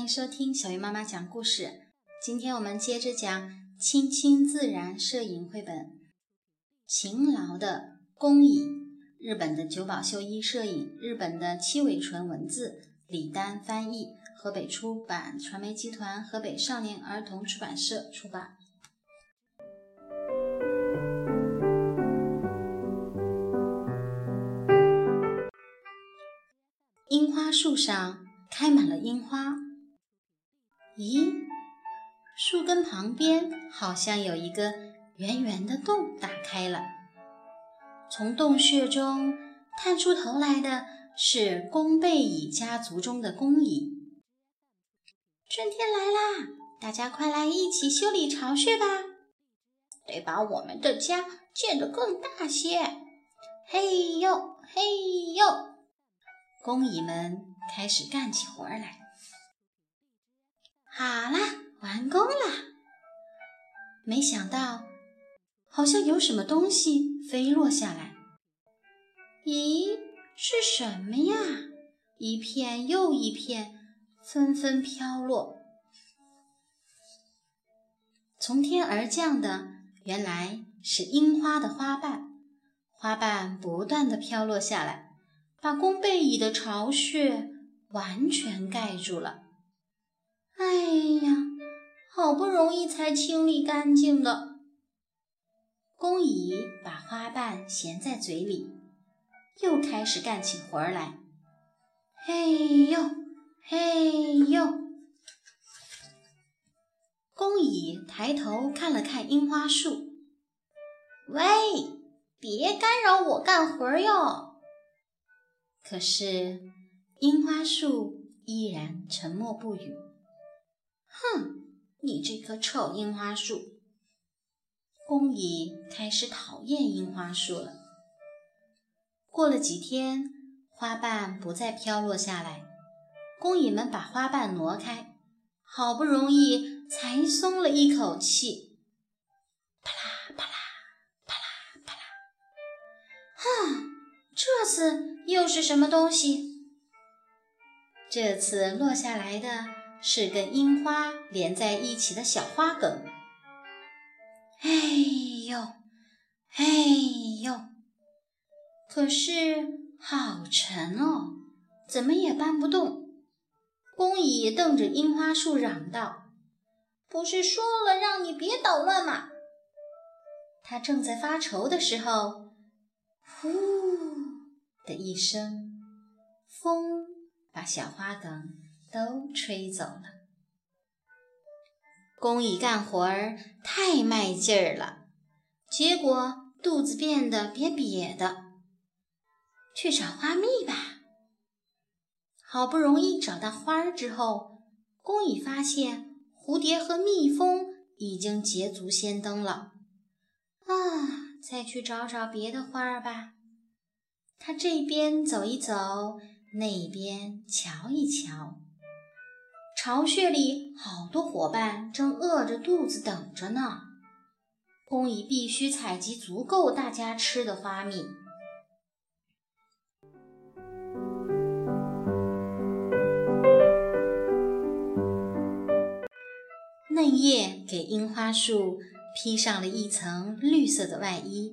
欢迎收听小鱼妈妈讲故事。今天我们接着讲《亲亲自然摄影绘本》。勤劳的工蚁，日本的久保秀一摄影，日本的七尾纯文字，李丹翻译，河北出版传媒集团河北少年儿童出版社出版。樱花树上开满了樱花。咦，树根旁边好像有一个圆圆的洞打开了，从洞穴中探出头来的是弓背蚁家族中的工蚁。春天来啦，大家快来一起修理巢穴吧，得把我们的家建得更大些。嘿呦，嘿呦！工蚁们开始干起活来。好啦，完工啦！没想到，好像有什么东西飞落下来。咦，是什么呀？一片又一片，纷纷飘落。从天而降的，原来是樱花的花瓣。花瓣不断的飘落下来。把弓背蚁的巢穴完全盖住了。哎呀，好不容易才清理干净的。工蚁把花瓣衔在嘴里，又开始干起活来。嘿呦，嘿呦！工蚁抬头看了看樱花树，喂，别干扰我干活哟！可是，樱花树依然沉默不语。哼，你这棵臭樱花树！工蚁开始讨厌樱花树了。过了几天，花瓣不再飘落下来，工蚁们把花瓣挪开，好不容易才松了一口气。啪啦啪啦啪啦啪啦，哼，这次。又是什么东西？这次落下来的是跟樱花连在一起的小花梗。哎呦，哎呦！可是好沉哦，怎么也搬不动。工蚁瞪着樱花树嚷道：“不是说了让你别捣乱吗？”他正在发愁的时候，呼！的一声，风把小花梗都吹走了。工蚁干活儿太卖劲儿了，结果肚子变得瘪瘪的。去找花蜜吧。好不容易找到花儿之后，工蚁发现蝴蝶和蜜蜂已经捷足先登了。啊，再去找找别的花儿吧。他这边走一走，那边瞧一瞧，巢穴里好多伙伴正饿着肚子等着呢。工蚁必须采集足够大家吃的花蜜。嫩叶给樱花树披上了一层绿色的外衣。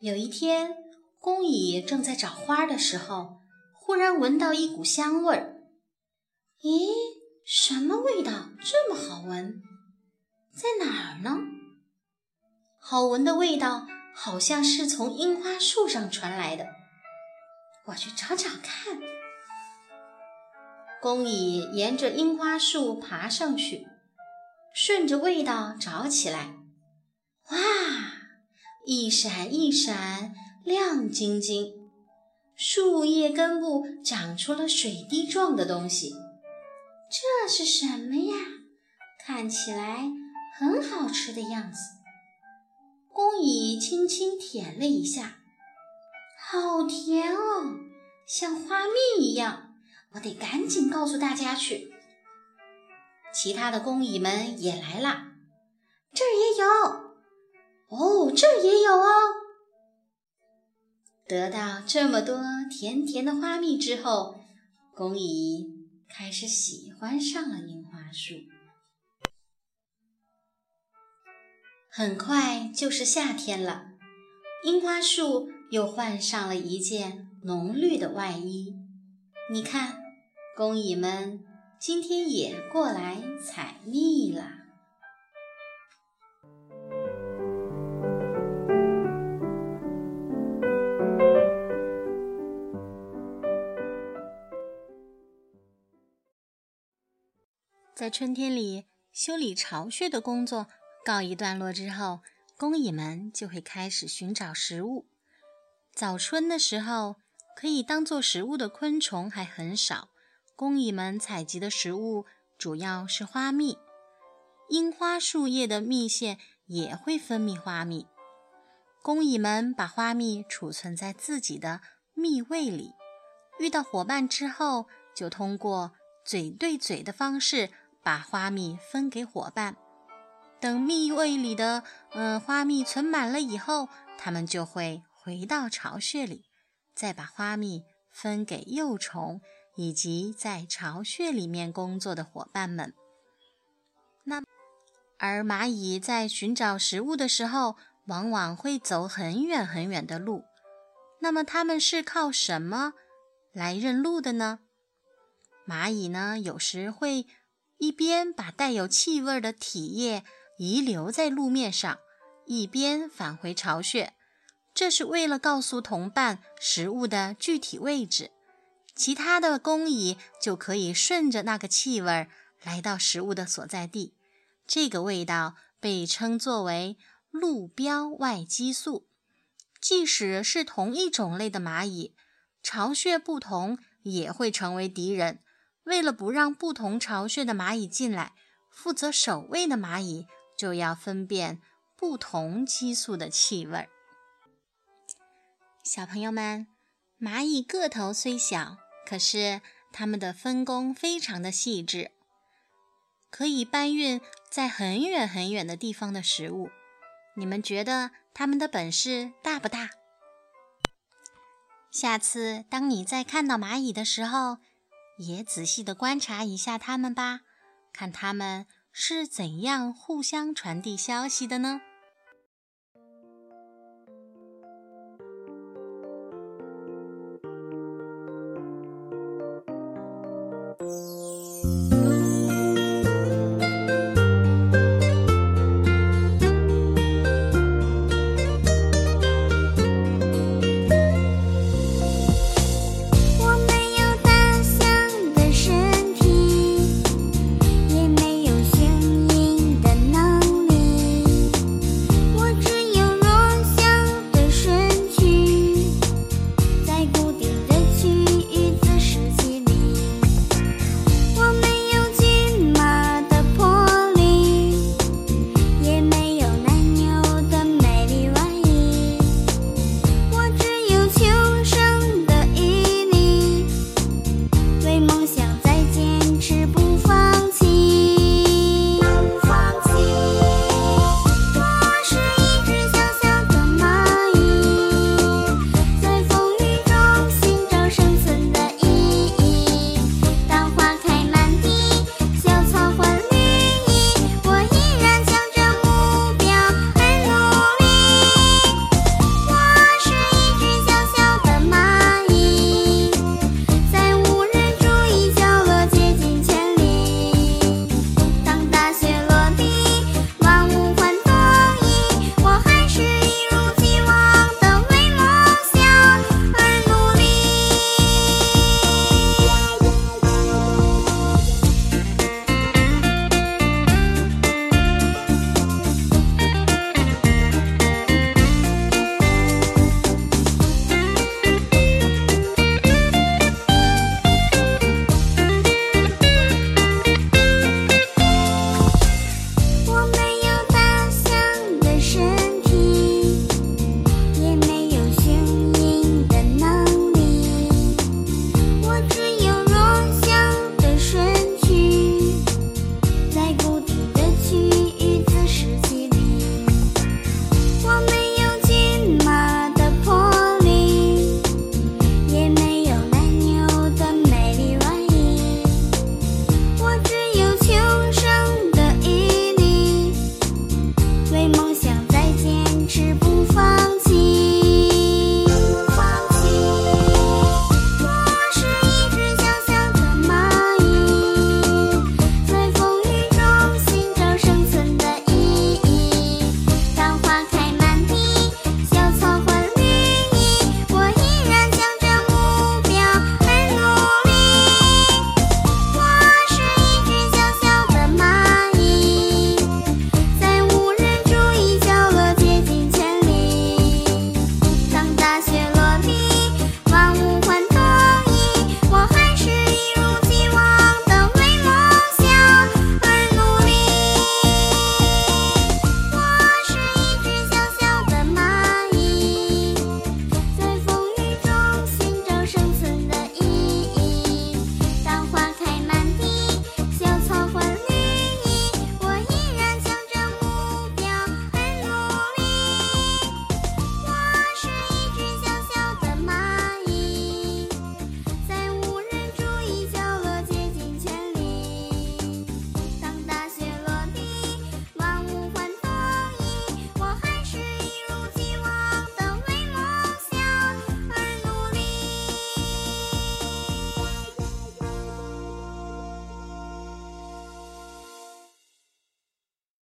有一天。工蚁正在找花的时候，忽然闻到一股香味儿。咦，什么味道这么好闻？在哪儿呢？好闻的味道好像是从樱花树上传来的。我去找找看。工蚁沿着樱花树爬上去，顺着味道找起来。哇，一闪一闪。亮晶晶，树叶根部长出了水滴状的东西，这是什么呀？看起来很好吃的样子。工蚁轻轻舔了一下，好甜哦，像花蜜一样。我得赶紧告诉大家去。其他的工蚁们也来了，这儿也有。哦，这儿也有哦。得到这么多甜甜的花蜜之后，工蚁开始喜欢上了樱花树。很快就是夏天了，樱花树又换上了一件浓绿的外衣。你看，工蚁们今天也过来采蜜了。在春天里修理巢穴的工作告一段落之后，工蚁们就会开始寻找食物。早春的时候，可以当做食物的昆虫还很少，工蚁们采集的食物主要是花蜜。樱花树叶的蜜腺也会分泌花蜜，工蚁们把花蜜储存在自己的蜜胃里，遇到伙伴之后，就通过嘴对嘴的方式。把花蜜分给伙伴，等蜜胃里的嗯花蜜存满了以后，它们就会回到巢穴里，再把花蜜分给幼虫以及在巢穴里面工作的伙伴们。那而蚂蚁在寻找食物的时候，往往会走很远很远的路。那么它们是靠什么来认路的呢？蚂蚁呢，有时会。一边把带有气味的体液遗留在路面上，一边返回巢穴，这是为了告诉同伴食物的具体位置。其他的工蚁就可以顺着那个气味来到食物的所在地。这个味道被称作为路标外激素。即使是同一种类的蚂蚁，巢穴不同，也会成为敌人。为了不让不同巢穴的蚂蚁进来，负责守卫的蚂蚁就要分辨不同激素的气味。小朋友们，蚂蚁个头虽小，可是它们的分工非常的细致，可以搬运在很远很远的地方的食物。你们觉得它们的本事大不大？下次当你再看到蚂蚁的时候，也仔细的观察一下它们吧，看它们是怎样互相传递消息的呢？